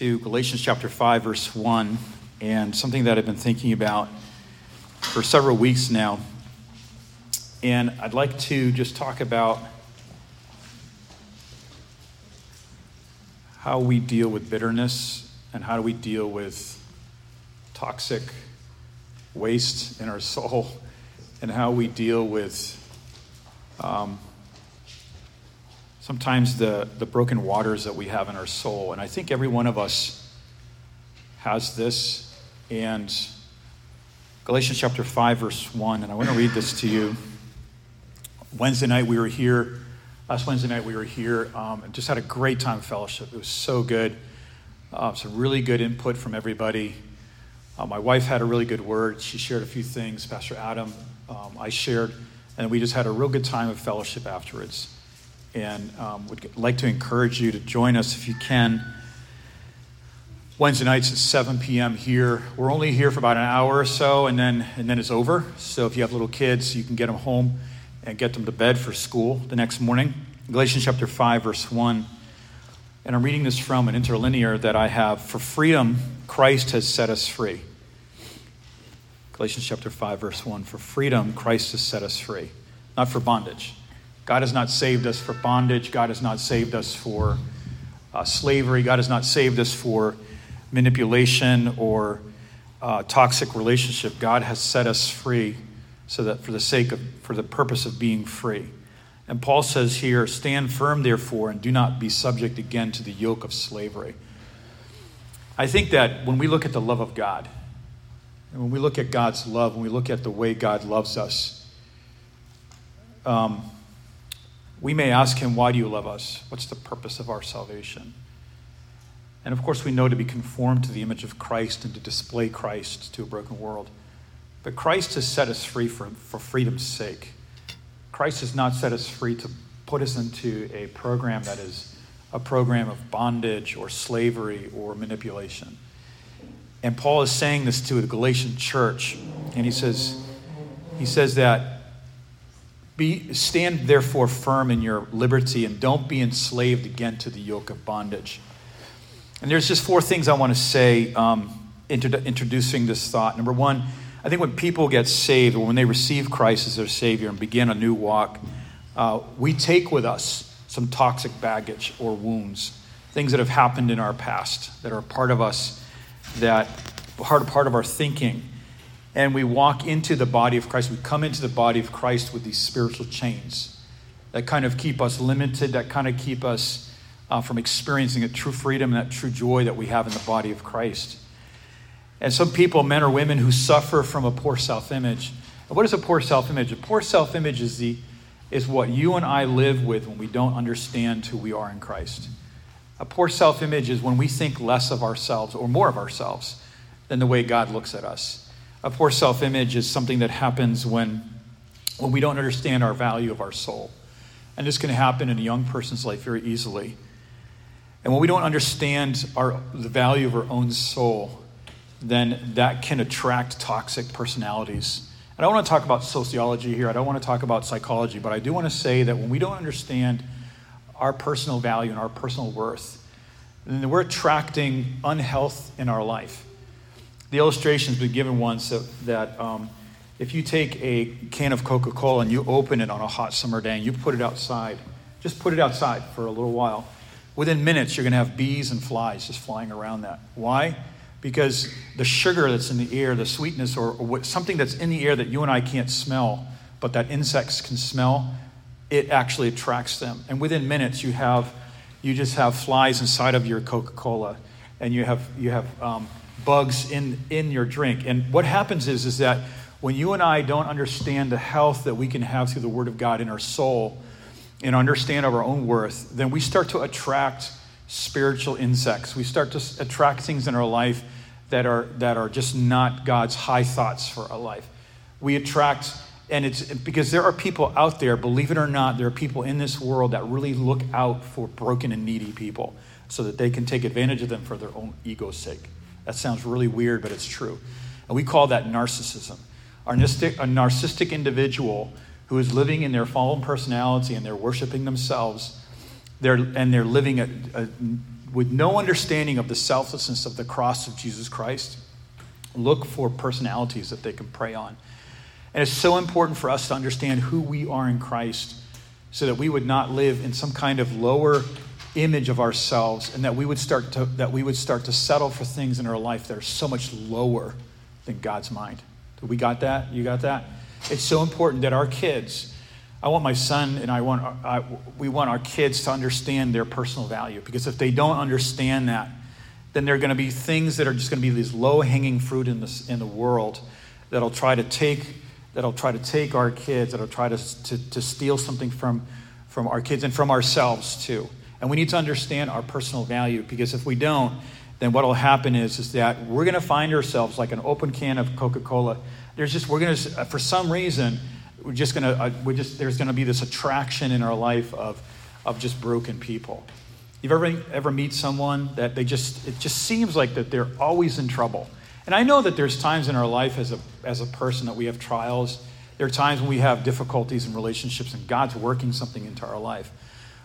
to Galatians chapter 5, verse 1, and something that I've been thinking about for several weeks now. And I'd like to just talk about how we deal with bitterness and how do we deal with toxic waste in our soul and how we deal with um, sometimes the, the broken waters that we have in our soul. And I think every one of us has this. And Galatians chapter 5, verse 1, and I want to read this to you. Wednesday night we were here. Last Wednesday night we were here um, and just had a great time of fellowship. It was so good. Uh, some really good input from everybody. Uh, my wife had a really good word. She shared a few things. Pastor Adam, um, I shared, and we just had a real good time of fellowship afterwards. And um, would like to encourage you to join us if you can. Wednesday nights at 7 p.m. here. We're only here for about an hour or so, and then and then it's over. So if you have little kids, you can get them home and get them to bed for school the next morning. Galatians chapter 5, verse 1. And I'm reading this from an interlinear that I have. For freedom, Christ has set us free. Galatians chapter 5, verse 1. For freedom, Christ has set us free, not for bondage. God has not saved us for bondage. God has not saved us for uh, slavery. God has not saved us for manipulation or uh, toxic relationship. God has set us free so that for the sake of, for the purpose of being free. And Paul says here, stand firm, therefore, and do not be subject again to the yoke of slavery. I think that when we look at the love of God, and when we look at God's love, when we look at the way God loves us, um, we may ask Him, Why do you love us? What's the purpose of our salvation? And of course, we know to be conformed to the image of Christ and to display Christ to a broken world. But Christ has set us free for, for freedom's sake. Christ has not set us free to put us into a program that is a program of bondage or slavery or manipulation. And Paul is saying this to the Galatian church, and he says, he says that be, stand therefore firm in your liberty and don't be enslaved again to the yoke of bondage. And there's just four things I want to say um, introducing this thought. Number one, I think when people get saved or when they receive Christ as their Savior and begin a new walk, uh, we take with us some toxic baggage or wounds, things that have happened in our past that are part of us, that are part of our thinking. And we walk into the body of Christ. We come into the body of Christ with these spiritual chains that kind of keep us limited, that kind of keep us uh, from experiencing a true freedom and that true joy that we have in the body of Christ. And some people, men or women, who suffer from a poor self image. What is a poor self image? A poor self image is, the, is what you and I live with when we don't understand who we are in Christ. A poor self image is when we think less of ourselves or more of ourselves than the way God looks at us. A poor self image is something that happens when, when we don't understand our value of our soul. And this can happen in a young person's life very easily. And when we don't understand our, the value of our own soul, then that can attract toxic personalities. And I don't want to talk about sociology here, I don't want to talk about psychology, but I do want to say that when we don't understand our personal value and our personal worth, then we're attracting unhealth in our life. The illustration's been given once that, that um, if you take a can of Coca Cola and you open it on a hot summer day and you put it outside, just put it outside for a little while Within minutes, you're going to have bees and flies just flying around that. Why? Because the sugar that's in the air, the sweetness, or, or what, something that's in the air that you and I can't smell, but that insects can smell, it actually attracts them. And within minutes, you have you just have flies inside of your Coca-Cola, and you have you have um, bugs in in your drink. And what happens is is that when you and I don't understand the health that we can have through the Word of God in our soul, and understand of our own worth, then we start to attract spiritual insects. We start to attract things in our life that are, that are just not God's high thoughts for our life. We attract, and it's because there are people out there, believe it or not, there are people in this world that really look out for broken and needy people so that they can take advantage of them for their own ego's sake. That sounds really weird, but it's true. And we call that narcissism. A narcissistic individual who is living in their fallen personality and they're worshiping themselves they're, and they're living a, a with no understanding of the selflessness of the cross of Jesus Christ, look for personalities that they can prey on. And it's so important for us to understand who we are in Christ so that we would not live in some kind of lower image of ourselves and that we would start to that we would start to settle for things in our life that are so much lower than God's mind. We got that? You got that? It's so important that our kids I want my son and I want I, we want our kids to understand their personal value because if they don't understand that then there are going to be things that are just going to be these low-hanging fruit in this in the world that'll try to take that'll try to take our kids that'll try to, to, to steal something from from our kids and from ourselves too and we need to understand our personal value because if we don't, then what will happen is, is that we're going to find ourselves like an open can of Coca-Cola. There's just, we're going to, for some reason, we're just going to, uh, we're just, there's going to be this attraction in our life of, of just broken people. You've ever, ever meet someone that they just, it just seems like that they're always in trouble. And I know that there's times in our life as a, as a person that we have trials. There are times when we have difficulties in relationships and God's working something into our life.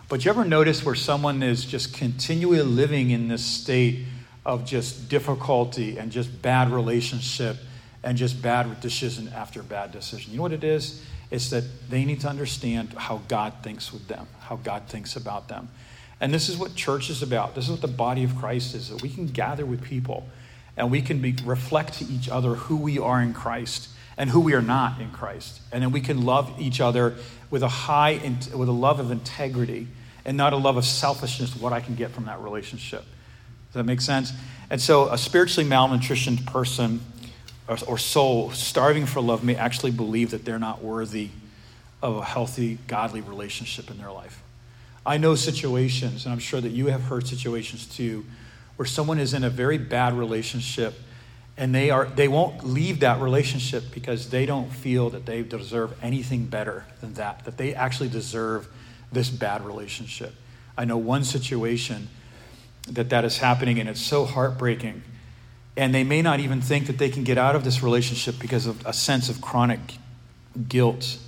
But you ever notice where someone is just continually living in this state of just difficulty and just bad relationship and just bad decision after bad decision? You know what it is? It's that they need to understand how God thinks with them, how God thinks about them. And this is what church is about. This is what the body of Christ is that we can gather with people and we can be, reflect to each other who we are in Christ and who we are not in Christ. And then we can love each other with a high, with a love of integrity and not a love of selfishness, what I can get from that relationship. Does that make sense? And so a spiritually malnutritioned person or, or soul starving for love may actually believe that they're not worthy of a healthy, godly relationship in their life. I know situations, and I'm sure that you have heard situations too, where someone is in a very bad relationship and they are they won't leave that relationship because they don't feel that they deserve anything better than that that they actually deserve this bad relationship. I know one situation that that is happening and it's so heartbreaking. And they may not even think that they can get out of this relationship because of a sense of chronic guilt.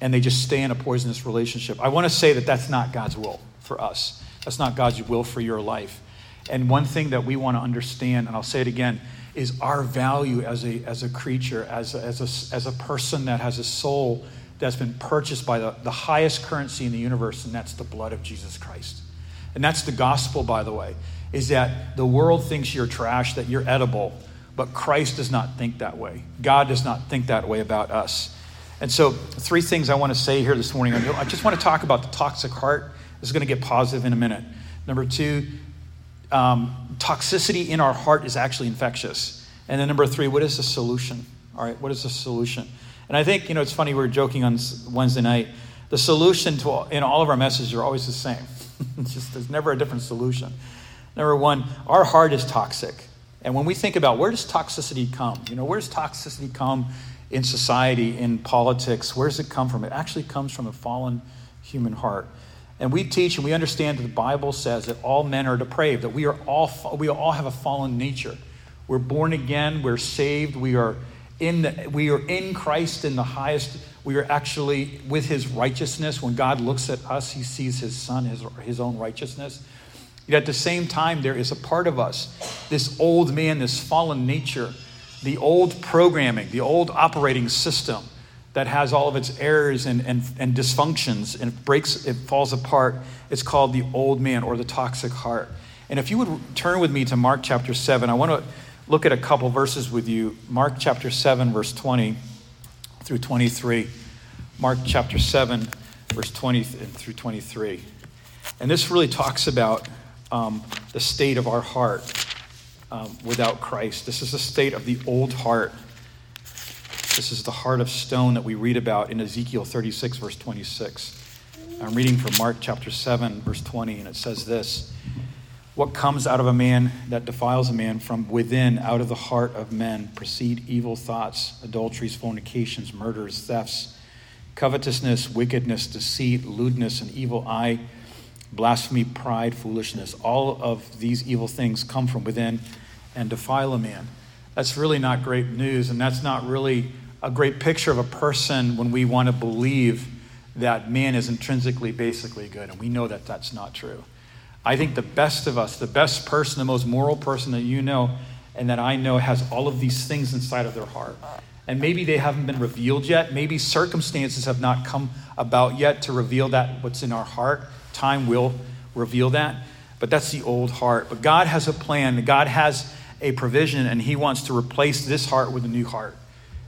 And they just stay in a poisonous relationship. I want to say that that's not god's will for us. That's not god's will for your life. And one thing that we want to understand and i'll say it again is our value as a, as a creature, as a, as, a, as a person that has a soul that's been purchased by the, the highest currency in the universe, and that's the blood of Jesus Christ. And that's the gospel, by the way, is that the world thinks you're trash, that you're edible, but Christ does not think that way. God does not think that way about us. And so, three things I want to say here this morning. I just want to talk about the toxic heart. This is going to get positive in a minute. Number two, um, toxicity in our heart is actually infectious. And then number three, what is the solution? All right, what is the solution? And I think, you know, it's funny, we were joking on Wednesday night. The solution to in all of our messages are always the same. it's just, there's never a different solution. Number one, our heart is toxic. And when we think about where does toxicity come? You know, where does toxicity come in society, in politics? Where does it come from? It actually comes from a fallen human heart. And we teach and we understand that the Bible says that all men are depraved, that we are all we all have a fallen nature. We're born again, we're saved, we are in the, we are in Christ in the highest. We are actually with his righteousness. When God looks at us, he sees his son, his, his own righteousness. Yet at the same time, there is a part of us, this old man, this fallen nature, the old programming, the old operating system that has all of its errors and, and, and dysfunctions and it breaks, it falls apart. It's called the old man or the toxic heart. And if you would turn with me to Mark chapter 7, I want to look at a couple verses with you. Mark chapter 7, verse 20 through 23. Mark chapter 7, verse 20 through 23. And this really talks about um, the state of our heart um, without Christ. This is the state of the old heart this is the heart of stone that we read about in Ezekiel 36, verse 26. I'm reading from Mark chapter 7, verse 20, and it says this What comes out of a man that defiles a man from within, out of the heart of men, proceed evil thoughts, adulteries, fornications, murders, thefts, covetousness, wickedness, deceit, lewdness, an evil eye, blasphemy, pride, foolishness. All of these evil things come from within and defile a man. That's really not great news, and that's not really a great picture of a person when we want to believe that man is intrinsically basically good, and we know that that's not true. I think the best of us, the best person, the most moral person that you know and that I know has all of these things inside of their heart. And maybe they haven't been revealed yet. Maybe circumstances have not come about yet to reveal that what's in our heart. Time will reveal that. But that's the old heart. But God has a plan. God has a provision, and He wants to replace this heart with a new heart.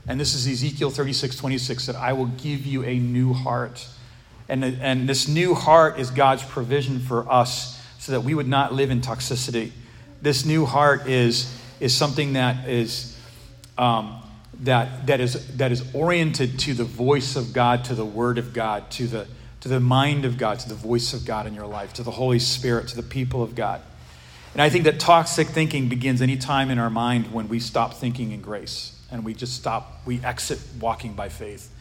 And this is Ezekiel 36, 26, that I will give you a new heart. And, and this new heart is God's provision for us so that we would not live in toxicity. This new heart is, is something that is, um, that, that, is, that is oriented to the voice of God, to the word of God, to the, to the mind of God, to the voice of God in your life, to the Holy Spirit, to the people of God. And I think that toxic thinking begins any time in our mind when we stop thinking in grace and we just stop, we exit walking by faith.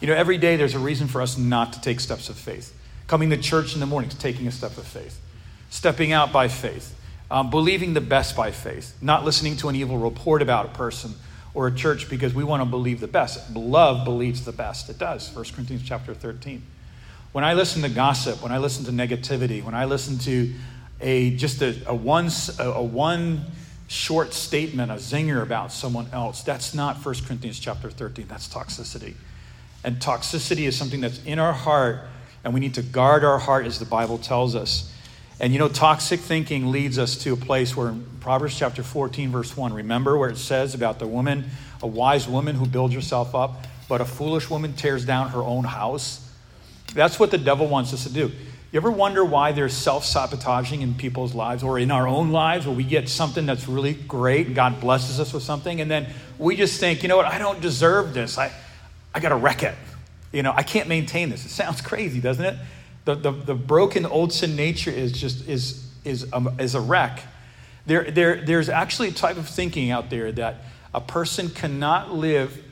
You know, every day there's a reason for us not to take steps of faith. Coming to church in the morning is taking a step of faith. Stepping out by faith. Um, believing the best by faith. Not listening to an evil report about a person or a church because we want to believe the best. Love believes the best. It does. 1 Corinthians chapter 13. When I listen to gossip, when I listen to negativity, when I listen to a just a, a one a, one short statement, a zinger about someone else, that's not 1 Corinthians chapter 13. That's toxicity. And toxicity is something that's in our heart, and we need to guard our heart as the Bible tells us. And you know, toxic thinking leads us to a place where in Proverbs chapter 14, verse 1, remember where it says about the woman, a wise woman who builds herself up, but a foolish woman tears down her own house? That's what the devil wants us to do. You ever wonder why there's self sabotaging in people's lives or in our own lives where we get something that's really great, and God blesses us with something, and then we just think, you know what, I don't deserve this. I, I got to wreck it. You know, I can't maintain this. It sounds crazy, doesn't it? The, the, the broken old sin nature is just is, is, a, is a wreck. There, there, there's actually a type of thinking out there that a person cannot live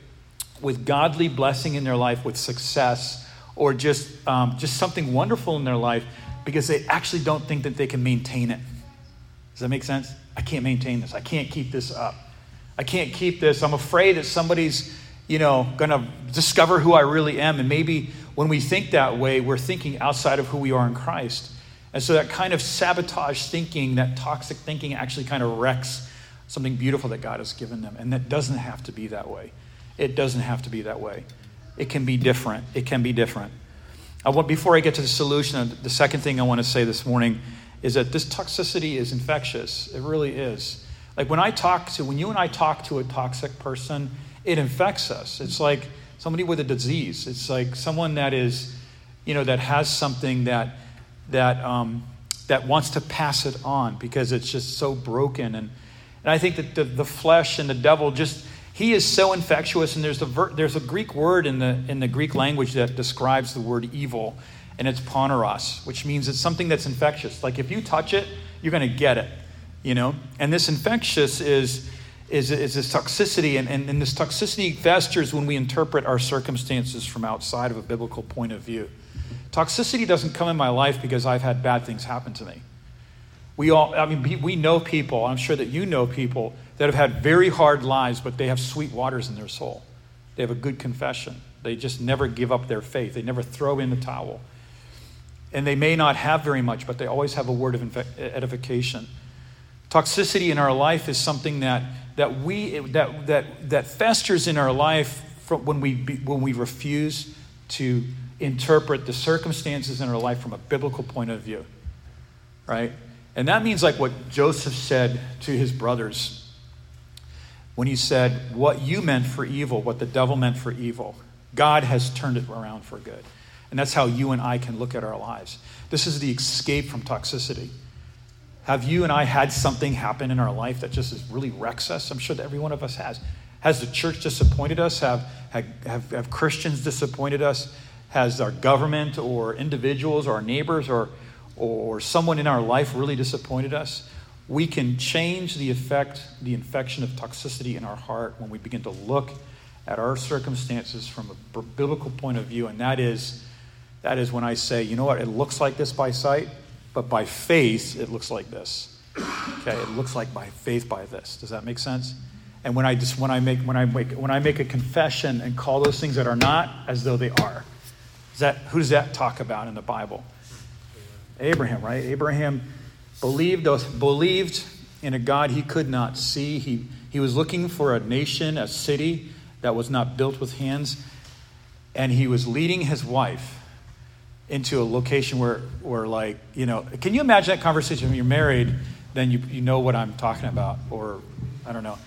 with godly blessing in their life, with success, or just, um, just something wonderful in their life because they actually don't think that they can maintain it. Does that make sense? I can't maintain this. I can't keep this up. I can't keep this. I'm afraid that somebody's, you know, going to discover who I really am. And maybe when we think that way, we're thinking outside of who we are in Christ. And so that kind of sabotage thinking, that toxic thinking, actually kind of wrecks something beautiful that God has given them. And that doesn't have to be that way. It doesn't have to be that way. It can be different. It can be different. I want, before I get to the solution, the second thing I want to say this morning is that this toxicity is infectious. It really is. Like when I talk to, when you and I talk to a toxic person, it infects us. It's like somebody with a disease. It's like someone that is, you know, that has something that that um, that wants to pass it on because it's just so broken. And and I think that the, the flesh and the devil just he is so infectious, and there's a, ver- there's a Greek word in the, in the Greek language that describes the word evil, and it's poneros, which means it's something that's infectious. Like if you touch it, you're going to get it, you know? And this infectious is, is, is this toxicity, and, and, and this toxicity festers when we interpret our circumstances from outside of a biblical point of view. Toxicity doesn't come in my life because I've had bad things happen to me. We all, I mean, we know people, I'm sure that you know people that have had very hard lives, but they have sweet waters in their soul. They have a good confession. They just never give up their faith, they never throw in the towel. And they may not have very much, but they always have a word of edification. Toxicity in our life is something that, that, we, that, that, that festers in our life from when, we, when we refuse to interpret the circumstances in our life from a biblical point of view. Right? And that means like what Joseph said to his brothers when he said, What you meant for evil, what the devil meant for evil, God has turned it around for good. And that's how you and I can look at our lives. This is the escape from toxicity. Have you and I had something happen in our life that just really wrecks us? I'm sure that every one of us has. Has the church disappointed us? Have, have, have Christians disappointed us? Has our government or individuals or our neighbors or, or someone in our life really disappointed us? we can change the effect, the infection of toxicity in our heart when we begin to look at our circumstances from a biblical point of view. And that is, that is when I say, you know what, it looks like this by sight, but by faith, it looks like this. Okay, it looks like by faith by this. Does that make sense? And when I just when I make when I make when I make a confession and call those things that are not as though they are, is that who does that talk about in the Bible? Abraham, right? Abraham believed, believed in a God he could not see. He, he was looking for a nation, a city that was not built with hands. And he was leading his wife into a location where, where like, you know, can you imagine that conversation when you're married? Then you, you know what I'm talking about. Or, I don't know.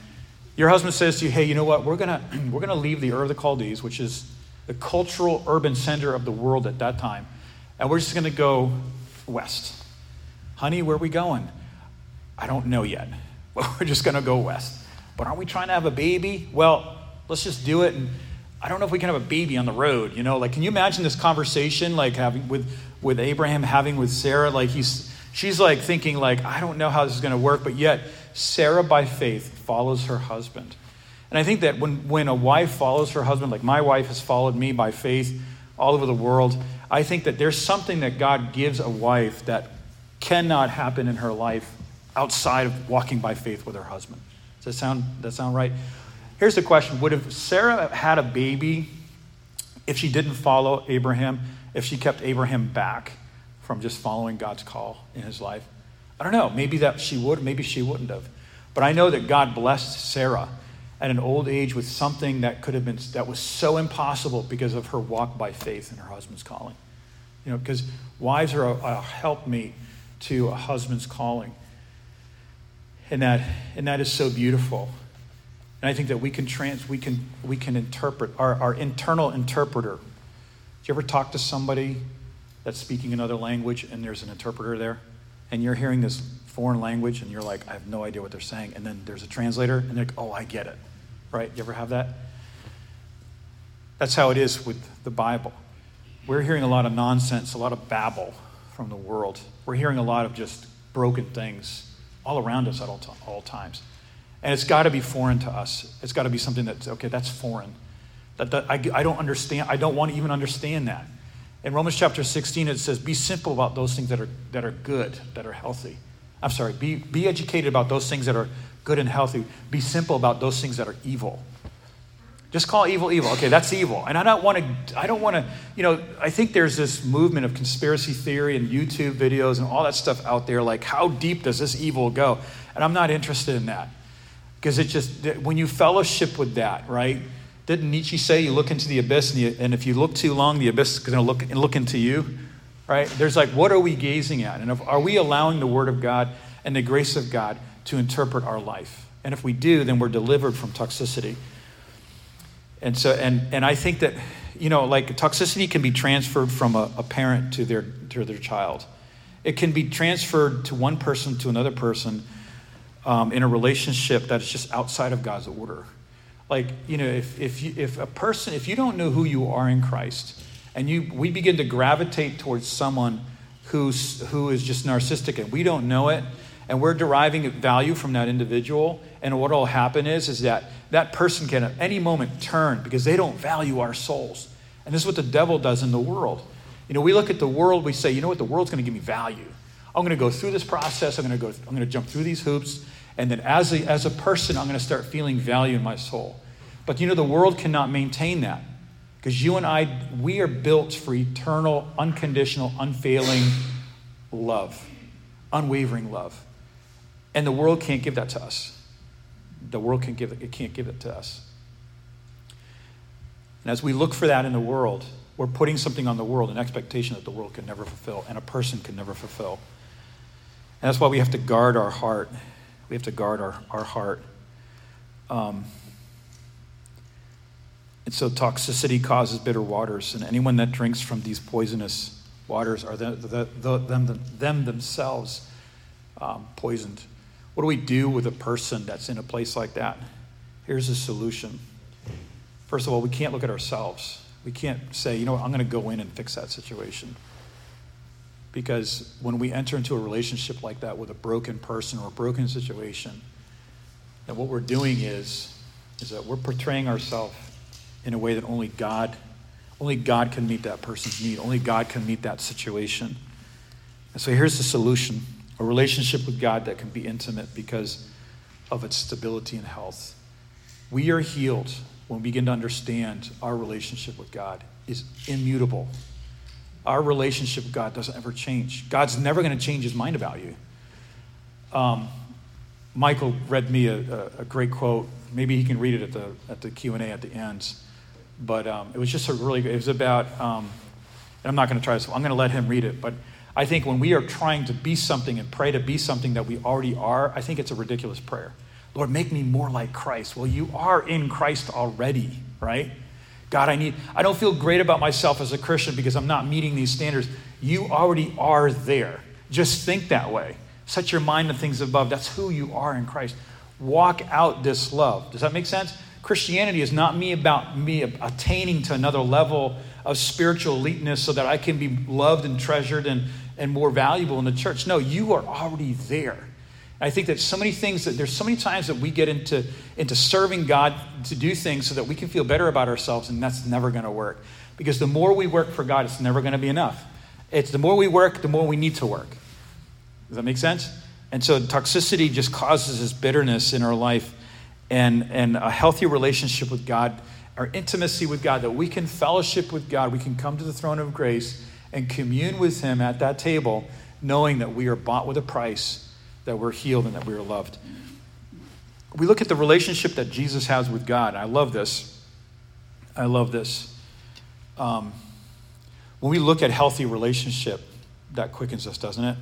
Your husband says to you, hey, you know what? We're going to we're to leave the Ur of the Chaldees, which is the cultural urban center of the world at that time. And we're just going to go west. Honey, where are we going? I don't know yet. Well, we're just going to go west. But aren't we trying to have a baby? Well, let's just do it. And I don't know if we can have a baby on the road. You know, like, can you imagine this conversation, like having with, with Abraham having with Sarah? Like, he's, she's like thinking, like, I don't know how this is going to work. But yet, Sarah, by faith, follows her husband. And I think that when, when a wife follows her husband, like my wife has followed me by faith all over the world, I think that there's something that God gives a wife that cannot happen in her life outside of walking by faith with her husband. Does that sound, that sound right? Here's the question Would have Sarah had a baby if she didn't follow Abraham, if she kept Abraham back from just following God's call in his life? I don't know. Maybe that she would, maybe she wouldn't have. But I know that God blessed Sarah at an old age with something that could have been that was so impossible because of her walk by faith in her husband's calling. You know, because wives are a, a helpmeet to a husband's calling. And that, and that is so beautiful. And I think that we can trans, we can, we can interpret our, our internal interpreter. Do you ever talk to somebody that's speaking another language and there's an interpreter there? And you're hearing this foreign language and you're like, I have no idea what they're saying. And then there's a translator and they're like, oh, I get it. Right? You ever have that? That's how it is with the Bible. We're hearing a lot of nonsense, a lot of babble from the world. We're hearing a lot of just broken things all around us at all, t- all times. And it's got to be foreign to us. It's got to be something that's, okay, that's foreign. That, that I, I don't understand. I don't want to even understand that. In Romans chapter 16, it says, be simple about those things that are, that are good, that are healthy. I'm sorry, be, be educated about those things that are good and healthy. Be simple about those things that are evil. Just call evil evil. Okay, that's evil. And I don't want to, I don't want to, you know, I think there's this movement of conspiracy theory and YouTube videos and all that stuff out there. Like, how deep does this evil go? And I'm not interested in that. Because it just, when you fellowship with that, right? Didn't Nietzsche say you look into the abyss and, you, and if you look too long, the abyss is going to look, look into you? Right? There's like, what are we gazing at? And if, are we allowing the Word of God and the grace of God to interpret our life? And if we do, then we're delivered from toxicity. And so, and, and I think that, you know, like toxicity can be transferred from a, a parent to their, to their child. It can be transferred to one person to another person um, in a relationship that's just outside of God's order. Like, you know, if, if, you, if a person, if you don't know who you are in Christ, and you, we begin to gravitate towards someone who's, who is just narcissistic and we don't know it, and we're deriving value from that individual, and what will happen is, is that that person can at any moment turn because they don't value our souls. And this is what the devil does in the world. You know, we look at the world, we say, you know what, the world's going to give me value. I'm going to go through this process, I'm going to go, I'm going to jump through these hoops, and then as a, as a person, I'm going to start feeling value in my soul. But you know, the world cannot maintain that because you and I, we are built for eternal, unconditional, unfailing love, unwavering love. And the world can't give that to us. The world can give it, it can't give it to us. And as we look for that in the world, we're putting something on the world, an expectation that the world can never fulfill and a person can never fulfill. And that's why we have to guard our heart. We have to guard our, our heart. Um, and so toxicity causes bitter waters, and anyone that drinks from these poisonous waters are the, the, the, them, them themselves um, poisoned. What do we do with a person that's in a place like that? Here's a solution. First of all, we can't look at ourselves. We can't say, you know what, I'm going to go in and fix that situation. Because when we enter into a relationship like that with a broken person or a broken situation, then what we're doing is, is that we're portraying ourselves in a way that only God, only God can meet that person's need. Only God can meet that situation. And so here's the solution a relationship with God that can be intimate because of its stability and health. We are healed when we begin to understand our relationship with God is immutable. Our relationship with God doesn't ever change. God's never going to change his mind about you. Um, Michael read me a, a, great quote. Maybe he can read it at the at the Q and A at the end. But um, it was just a really. It was about. Um, I'm not going to try this. I'm going to let him read it. But I think when we are trying to be something and pray to be something that we already are, I think it's a ridiculous prayer. Lord, make me more like Christ. Well, you are in Christ already, right? God, I need, I don't feel great about myself as a Christian because I'm not meeting these standards. You already are there. Just think that way. Set your mind on things above. That's who you are in Christ. Walk out this love. Does that make sense? Christianity is not me about me attaining to another level of spiritual eliteness so that I can be loved and treasured and, and more valuable in the church. No, you are already there. I think that so many things that there's so many times that we get into, into serving God to do things so that we can feel better about ourselves, and that's never going to work. Because the more we work for God, it's never going to be enough. It's the more we work, the more we need to work. Does that make sense? And so toxicity just causes this bitterness in our life and, and a healthy relationship with God, our intimacy with God, that we can fellowship with God, we can come to the throne of grace and commune with Him at that table, knowing that we are bought with a price that we're healed and that we are loved. We look at the relationship that Jesus has with God. I love this. I love this. Um, when we look at healthy relationship, that quickens us, doesn't it?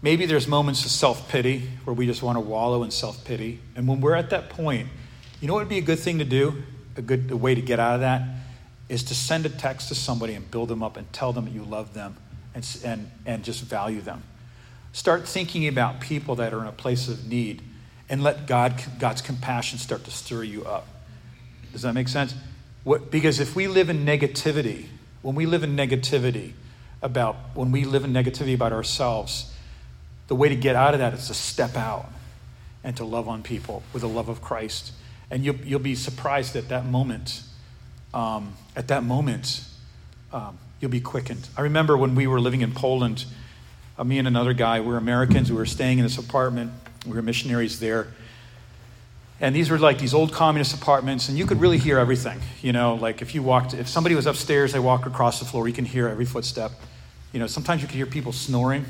Maybe there's moments of self pity where we just want to wallow in self pity. And when we're at that point, you know what would be a good thing to do? A good a way to get out of that is to send a text to somebody and build them up and tell them that you love them and, and, and just value them. Start thinking about people that are in a place of need and let God, God's compassion start to stir you up. Does that make sense? What, because if we live in negativity, when we live in negativity about, when we live in negativity about ourselves, the way to get out of that is to step out and to love on people with the love of Christ. And you'll, you'll be surprised at that moment. Um, at that moment, um, you'll be quickened. I remember when we were living in Poland uh, me and another guy, we were Americans, we were staying in this apartment, we were missionaries there. And these were like these old communist apartments, and you could really hear everything. You know, like if you walked, if somebody was upstairs, they walk across the floor, you can hear every footstep. You know, sometimes you could hear people snoring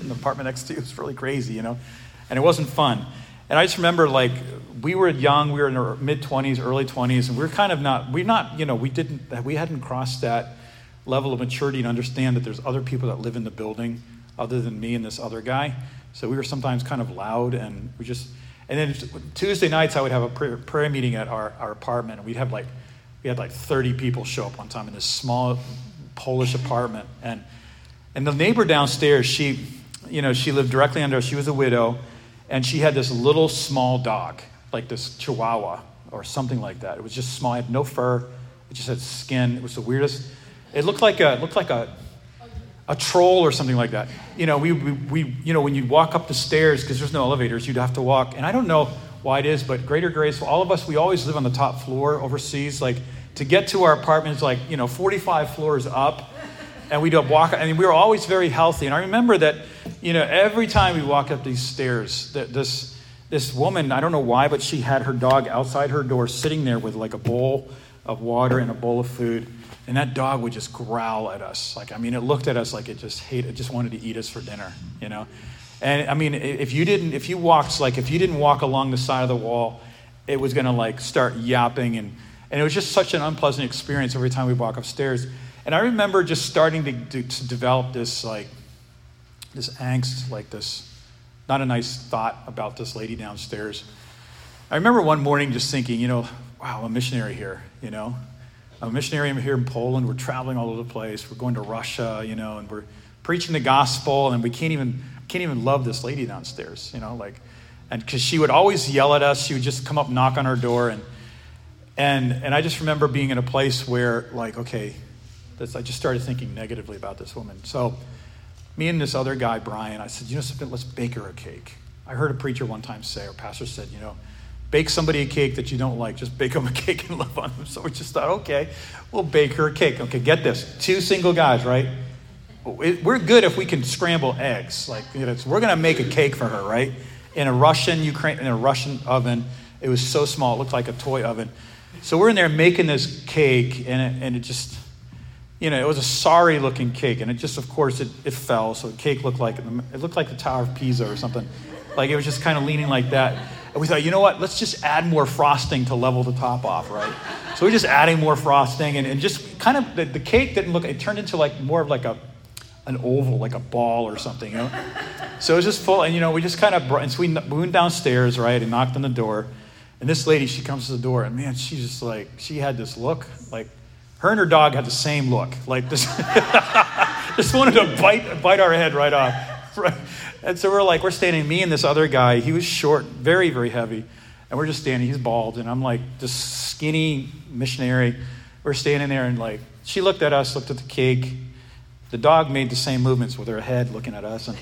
in the apartment next to you. It was really crazy, you know, and it wasn't fun. And I just remember, like, we were young, we were in our mid 20s, early 20s, and we are kind of not, we're not, you know, we didn't, we hadn't crossed that level of maturity to understand that there's other people that live in the building other than me and this other guy. So we were sometimes kind of loud and we just, and then Tuesday nights I would have a prayer, prayer meeting at our, our apartment and we'd have like, we had like 30 people show up one time in this small Polish apartment. And, and the neighbor downstairs, she, you know, she lived directly under us. She was a widow and she had this little small dog, like this Chihuahua or something like that. It was just small. It had no fur. It just had skin. It was the weirdest. It looked like a, it looked like a, a troll or something like that. You know, we, we, we you know, when you'd walk up the stairs, because there's no elevators, you'd have to walk. And I don't know why it is, but Greater Grace, all of us, we always live on the top floor overseas. Like, to get to our apartment is like, you know, 45 floors up. And we'd walk, I mean, we were always very healthy. And I remember that, you know, every time we walk up these stairs, that this, this woman, I don't know why, but she had her dog outside her door sitting there with like a bowl of water and a bowl of food and that dog would just growl at us. Like, I mean, it looked at us like it just hated, it just wanted to eat us for dinner, you know? And I mean, if you didn't, if you walked, like, if you didn't walk along the side of the wall, it was gonna like start yapping. And, and it was just such an unpleasant experience every time we walk upstairs. And I remember just starting to, to, to develop this, like, this angst, like this, not a nice thought about this lady downstairs. I remember one morning just thinking, you know, wow, a missionary here, you know? I'm a missionary here in Poland. We're traveling all over the place. We're going to Russia, you know, and we're preaching the gospel, and we can't even can't even love this lady downstairs, you know, like, and because she would always yell at us, she would just come up, knock on our door, and and and I just remember being in a place where, like, okay, this, I just started thinking negatively about this woman. So, me and this other guy, Brian, I said, you know something, let's bake her a cake. I heard a preacher one time say, or pastor said, you know bake somebody a cake that you don't like. Just bake them a cake and love on them. So we just thought, okay, we'll bake her a cake. Okay, get this. Two single guys, right? We're good if we can scramble eggs. Like, you know, we're going to make a cake for her, right? In a Russian Ukraine, in a Russian oven. It was so small, it looked like a toy oven. So we're in there making this cake, and it, and it just, you know, it was a sorry looking cake. And it just, of course, it, it fell. So the cake looked like, it looked like the Tower of Pisa or something. Like it was just kind of leaning like that. And we thought, you know what? Let's just add more frosting to level the top off, right? So we're just adding more frosting and, and just kind of, the, the cake didn't look, it turned into like more of like a, an oval, like a ball or something, you know? So it was just full, and you know, we just kind of, brought, and so we, we went downstairs, right, and knocked on the door. And this lady, she comes to the door, and man, she's just like, she had this look, like, her and her dog had the same look, like this, just wanted to bite, bite our head right off. Right? And so we're like, we're standing, me and this other guy, he was short, very, very heavy. And we're just standing, he's bald, and I'm like this skinny missionary. We're standing there, and like, she looked at us, looked at the cake. The dog made the same movements with her head looking at us. And,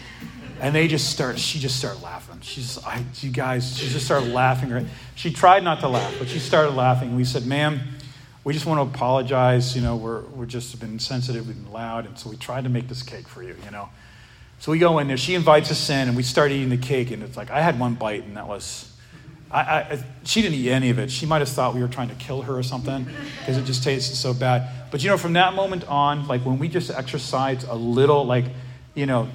and they just start, she just started laughing. She's, I, you guys, she just started laughing. She tried not to laugh, but she started laughing. We said, ma'am, we just want to apologize. You know, we're, we're just been sensitive we've been loud. And so we tried to make this cake for you, you know. So we go in there. She invites us in, and we start eating the cake. And it's like I had one bite, and that was, I, I she didn't eat any of it. She might have thought we were trying to kill her or something because it just tasted so bad. But you know, from that moment on, like when we just exercised a little, like you know,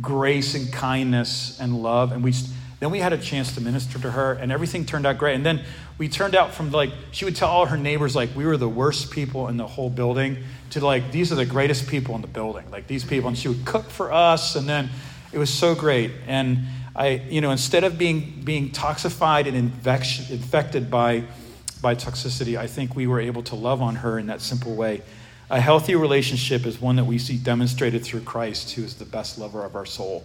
grace and kindness and love, and we then we had a chance to minister to her, and everything turned out great. And then we turned out from like, she would tell all her neighbors, like, we were the worst people in the whole building, to like, these are the greatest people in the building, like these people. And she would cook for us, and then it was so great. And I, you know, instead of being, being toxified and infection, infected by, by toxicity, I think we were able to love on her in that simple way. A healthy relationship is one that we see demonstrated through Christ, who is the best lover of our soul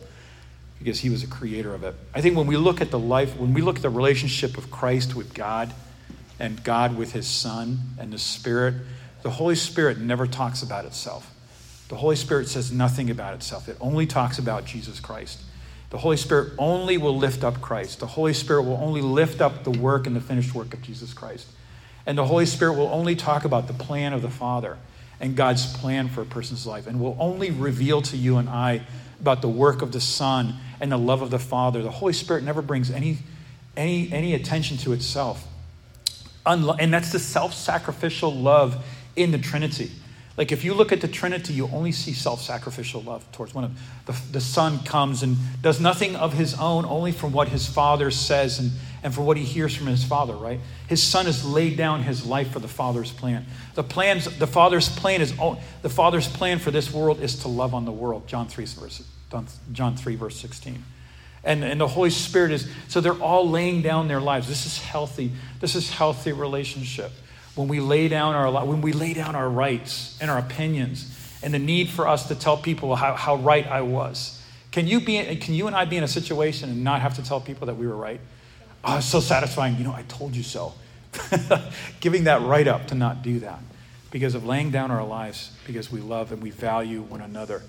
because he was a creator of it. I think when we look at the life, when we look at the relationship of Christ with God and God with his Son and the Spirit, the Holy Spirit never talks about itself. The Holy Spirit says nothing about itself, it only talks about Jesus Christ. The Holy Spirit only will lift up Christ. The Holy Spirit will only lift up the work and the finished work of Jesus Christ. And the Holy Spirit will only talk about the plan of the Father and God's plan for a person's life and will only reveal to you and I about the work of the Son and the love of the Father. The Holy Spirit never brings any, any, any attention to itself. And that's the self sacrificial love in the Trinity. Like if you look at the Trinity, you only see self sacrificial love towards one of the, the Son comes and does nothing of his own, only from what his Father says and, and for what he hears from his Father, right? His Son has laid down his life for the Father's plan. The plans, the Father's plan is the Father's plan for this world is to love on the world. John 3 verse, John 3, verse 16. And, and the Holy Spirit is, so they're all laying down their lives. This is healthy. This is healthy relationship when we lay down our when we lay down our rights and our opinions and the need for us to tell people how, how right I was. Can you be can you and I be in a situation and not have to tell people that we were right? Oh, it's so satisfying. You know, I told you so. Giving that right up to not do that because of laying down our lives because we love and we value one another.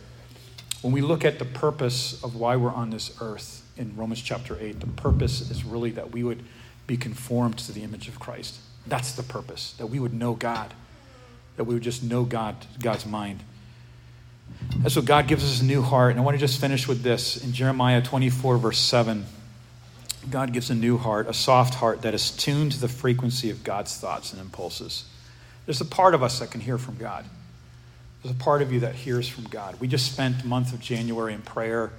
When we look at the purpose of why we're on this earth in Romans chapter 8, the purpose is really that we would be conformed to the image of Christ. That's the purpose, that we would know God, that we would just know God, God's mind. And so God gives us a new heart. And I want to just finish with this. In Jeremiah 24, verse 7, God gives a new heart, a soft heart that is tuned to the frequency of God's thoughts and impulses. There's a part of us that can hear from God. There's a part of you that hears from God. We just spent the month of January in prayer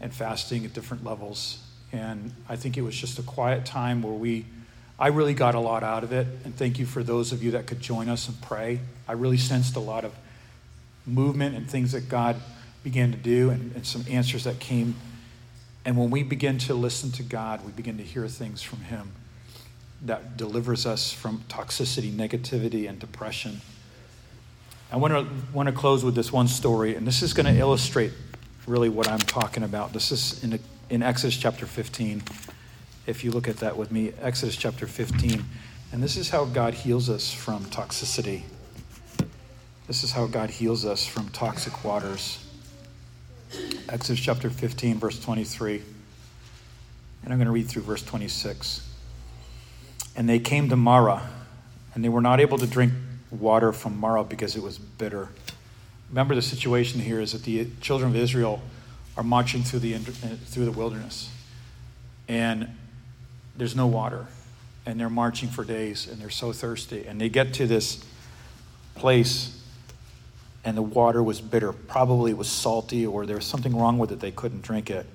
and fasting at different levels. And I think it was just a quiet time where we I really got a lot out of it, and thank you for those of you that could join us and pray. I really sensed a lot of movement and things that God began to do, and, and some answers that came. And when we begin to listen to God, we begin to hear things from Him that delivers us from toxicity, negativity, and depression. I want to, want to close with this one story, and this is going to illustrate really what I'm talking about. This is in, in Exodus chapter 15 if you look at that with me, Exodus chapter 15. And this is how God heals us from toxicity. This is how God heals us from toxic waters. Exodus chapter 15, verse 23. And I'm going to read through verse 26. And they came to Marah, and they were not able to drink water from Marah because it was bitter. Remember, the situation here is that the children of Israel are marching through the, uh, through the wilderness. And there's no water. And they're marching for days and they're so thirsty. And they get to this place and the water was bitter. Probably it was salty or there was something wrong with it. They couldn't drink it.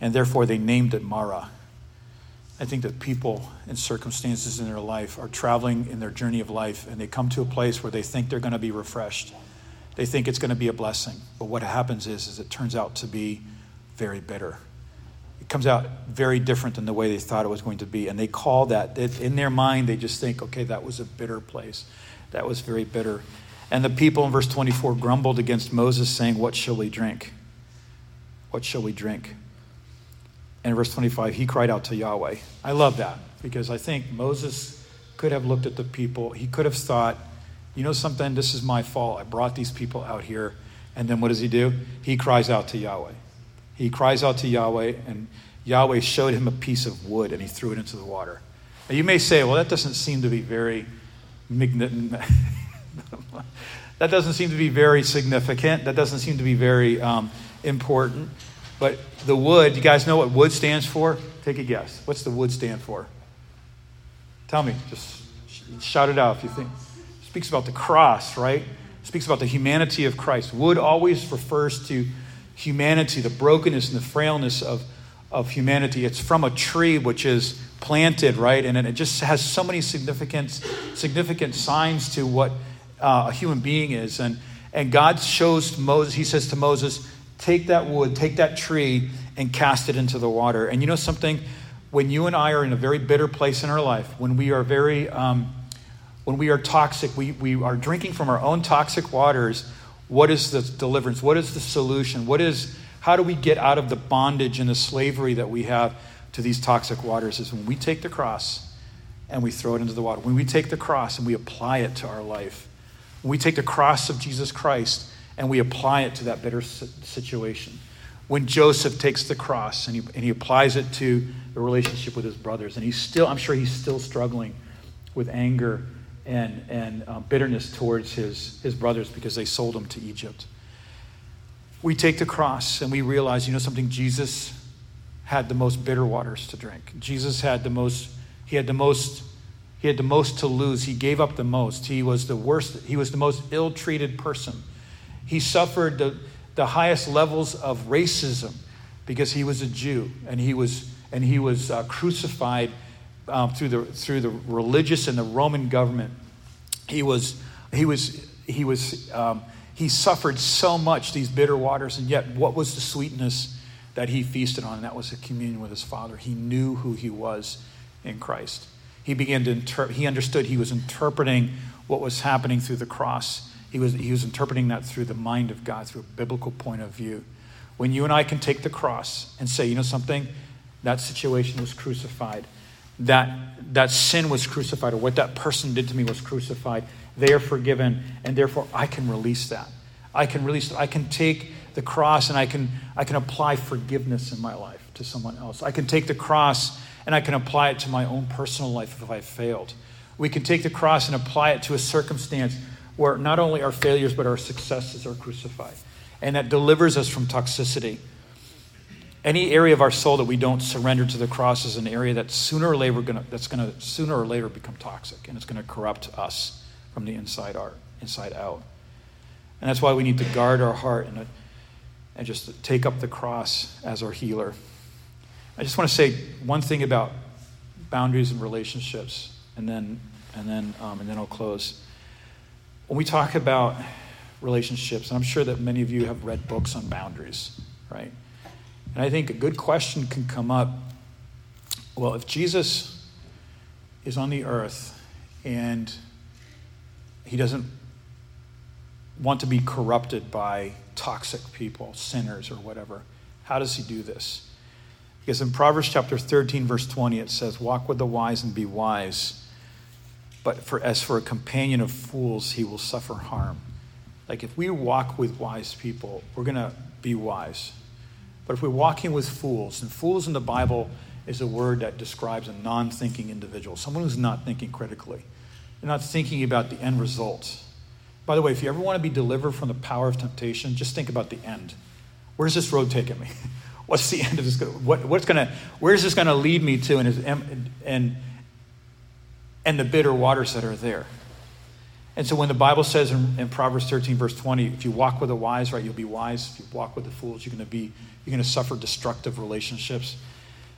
And therefore they named it Marah. I think that people and circumstances in their life are traveling in their journey of life and they come to a place where they think they're going to be refreshed. They think it's going to be a blessing. But what happens is, is it turns out to be very bitter. It comes out very different than the way they thought it was going to be. And they call that, in their mind, they just think, okay, that was a bitter place. That was very bitter. And the people in verse 24 grumbled against Moses, saying, What shall we drink? What shall we drink? And in verse 25, he cried out to Yahweh. I love that because I think Moses could have looked at the people. He could have thought, you know something, this is my fault. I brought these people out here. And then what does he do? He cries out to Yahweh. He cries out to Yahweh, and Yahweh showed him a piece of wood and he threw it into the water. Now you may say, well, that doesn't seem to be very that doesn't seem to be very significant. That doesn't seem to be very um, important. But the wood, you guys know what wood stands for? Take a guess. What's the wood stand for? Tell me. Just shout it out if you think. It speaks about the cross, right? It speaks about the humanity of Christ. Wood always refers to humanity, the brokenness and the frailness of, of humanity. It's from a tree which is planted, right? And it just has so many significant, significant signs to what uh, a human being is. And, and God shows Moses, he says to Moses, take that wood, take that tree, and cast it into the water. And you know something? When you and I are in a very bitter place in our life, when we are very, um, when we are toxic, we, we are drinking from our own toxic waters, what is the deliverance? What is the solution? What is, how do we get out of the bondage and the slavery that we have to these toxic waters? Is when we take the cross and we throw it into the water. When we take the cross and we apply it to our life. We take the cross of Jesus Christ and we apply it to that bitter situation. When Joseph takes the cross and he, and he applies it to the relationship with his brothers, and he's still, I'm sure he's still struggling with anger and, and uh, bitterness towards his, his brothers because they sold him to Egypt. We take the cross and we realize, you know something, Jesus had the most bitter waters to drink. Jesus had the most, he had the most, he had the most to lose. He gave up the most. He was the worst, he was the most ill-treated person. He suffered the, the highest levels of racism because he was a Jew and he was, and he was uh, crucified um, through, the, through the religious and the Roman government. He was, he was, he was, um, he suffered so much, these bitter waters, and yet what was the sweetness that he feasted on? And that was a communion with his Father. He knew who he was in Christ. He began to he understood he was interpreting what was happening through the cross. He was, he was interpreting that through the mind of God, through a biblical point of view. When you and I can take the cross and say, you know something, that situation was crucified. That that sin was crucified or what that person did to me was crucified. They are forgiven and therefore i can release that. I can release i can take the cross and i can i can apply forgiveness in my life to someone else. I can take the cross and i can apply it to my own personal life if i failed we can take the cross and apply it to a circumstance where not only our failures but our successes are crucified and that delivers us from toxicity any area of our soul that we don't surrender to the cross is an area that sooner or later gonna, that's going to sooner or later become toxic and it's going to corrupt us from the inside out, inside out. And that's why we need to guard our heart and, and just take up the cross as our healer. I just want to say one thing about boundaries and relationships, and then and then um, and then I'll close. When we talk about relationships, and I'm sure that many of you have read books on boundaries, right? And I think a good question can come up well, if Jesus is on the earth and he doesn't want to be corrupted by toxic people, sinners, or whatever, how does he do this? Because in Proverbs chapter 13, verse 20, it says, Walk with the wise and be wise. But for, as for a companion of fools, he will suffer harm. Like if we walk with wise people, we're going to be wise. But if we're walking with fools, and fools in the Bible is a word that describes a non thinking individual, someone who's not thinking critically. They're not thinking about the end result. By the way, if you ever want to be delivered from the power of temptation, just think about the end. Where's this road taking me? What's the end of this? What, what's gonna, where's this going to lead me to? And, and, and the bitter waters that are there. And so when the Bible says in, in, Proverbs 13, verse 20, if you walk with the wise, right, you'll be wise. If you walk with the fools, you're going to be, you're to suffer destructive relationships.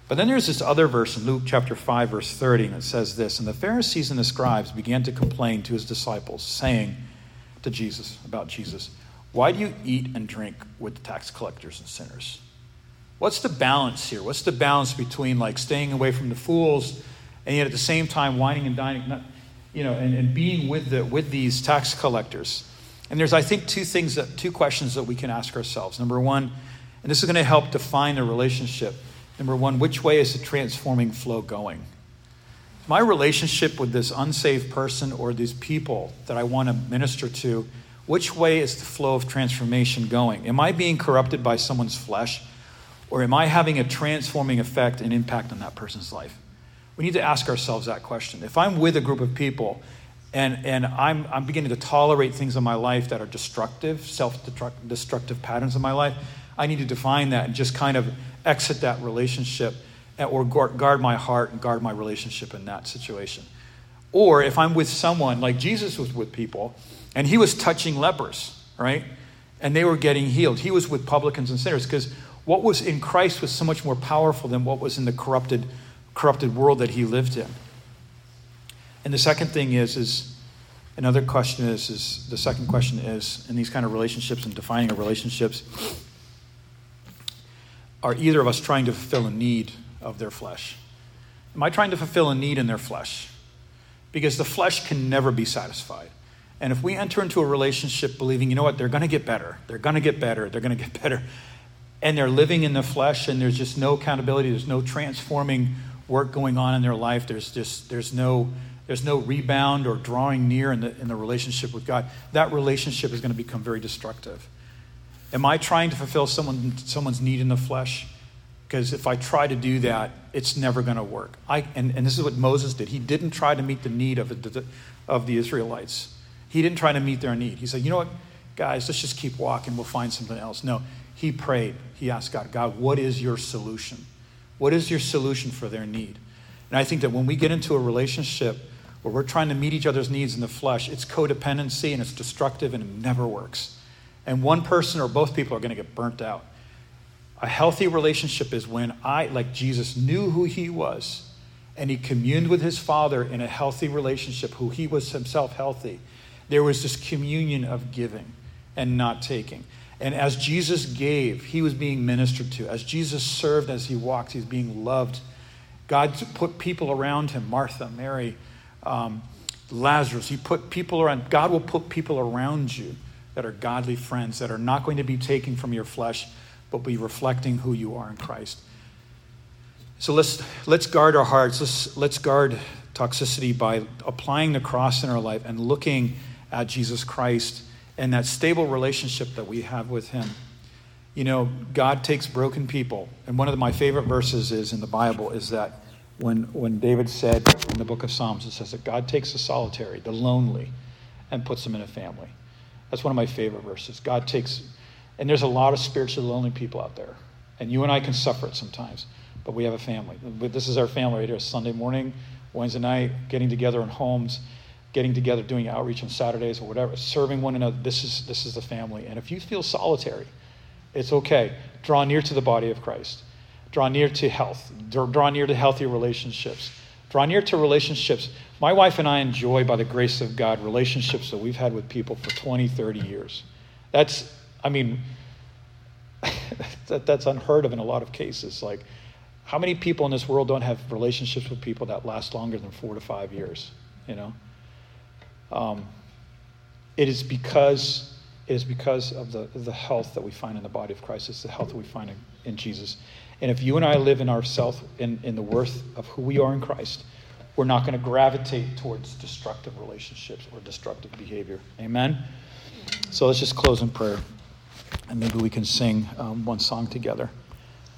But then there's this other verse in Luke chapter 5, verse 30, and it says this And the Pharisees and the scribes began to complain to his disciples, saying to Jesus, about Jesus, Why do you eat and drink with the tax collectors and sinners? What's the balance here? What's the balance between like staying away from the fools and yet at the same time wining and dining? Not, you know, and, and being with, the, with these tax collectors. And there's, I think, two things that, two questions that we can ask ourselves. Number one, and this is going to help define a relationship. Number one, which way is the transforming flow going? My relationship with this unsaved person or these people that I want to minister to, which way is the flow of transformation going? Am I being corrupted by someone's flesh? Or am I having a transforming effect and impact on that person's life? We need to ask ourselves that question. If I'm with a group of people and, and I'm, I'm beginning to tolerate things in my life that are destructive, self destructive patterns in my life, I need to define that and just kind of exit that relationship or guard my heart and guard my relationship in that situation. Or if I'm with someone, like Jesus was with people, and he was touching lepers, right? And they were getting healed. He was with publicans and sinners because what was in Christ was so much more powerful than what was in the corrupted corrupted world that he lived in. And the second thing is, is another question is, is the second question is, in these kind of relationships and defining our relationships, are either of us trying to fulfill a need of their flesh? Am I trying to fulfill a need in their flesh? Because the flesh can never be satisfied. And if we enter into a relationship believing, you know what, they're going to get better, they're going to get better, they're going to get better, and they're living in the flesh and there's just no accountability, there's no transforming work going on in their life. There's just there's no there's no rebound or drawing near in the in the relationship with God. That relationship is going to become very destructive. Am I trying to fulfill someone someone's need in the flesh? Because if I try to do that, it's never going to work. I, and, and this is what Moses did. He didn't try to meet the need of the, of the Israelites. He didn't try to meet their need. He said, you know what, guys, let's just keep walking. We'll find something else. No, he prayed. He asked God, God, what is your solution? What is your solution for their need? And I think that when we get into a relationship where we're trying to meet each other's needs in the flesh, it's codependency and it's destructive and it never works. And one person or both people are going to get burnt out. A healthy relationship is when I, like Jesus, knew who he was and he communed with his Father in a healthy relationship, who he was himself healthy. There was this communion of giving and not taking. And as Jesus gave, he was being ministered to. As Jesus served as he walked, he's being loved. God put people around him Martha, Mary, um, Lazarus. He put people around. God will put people around you that are godly friends, that are not going to be taking from your flesh, but be reflecting who you are in Christ. So let's, let's guard our hearts. Let's, let's guard toxicity by applying the cross in our life and looking at Jesus Christ and that stable relationship that we have with Him. You know, God takes broken people. And one of my favorite verses is in the Bible is that when, when David said in the book of Psalms, it says that God takes the solitary, the lonely, and puts them in a family. That's one of my favorite verses. God takes, and there's a lot of spiritually lonely people out there. And you and I can suffer it sometimes, but we have a family. This is our family right here Sunday morning, Wednesday night, getting together in homes getting together, doing outreach on Saturdays or whatever, serving one another. This is, this is the family. And if you feel solitary, it's okay. Draw near to the body of Christ. Draw near to health. Draw near to healthy relationships. Draw near to relationships. My wife and I enjoy, by the grace of God, relationships that we've had with people for 20, 30 years. That's, I mean, that, that's unheard of in a lot of cases. Like, how many people in this world don't have relationships with people that last longer than four to five years? You know? Um, it is because it is because of the, the health that we find in the body of Christ. It's the health that we find in, in Jesus. And if you and I live in ourself in, in the worth of who we are in Christ, we're not going to gravitate towards destructive relationships or destructive behavior. Amen? So let's just close in prayer. And maybe we can sing um, one song together.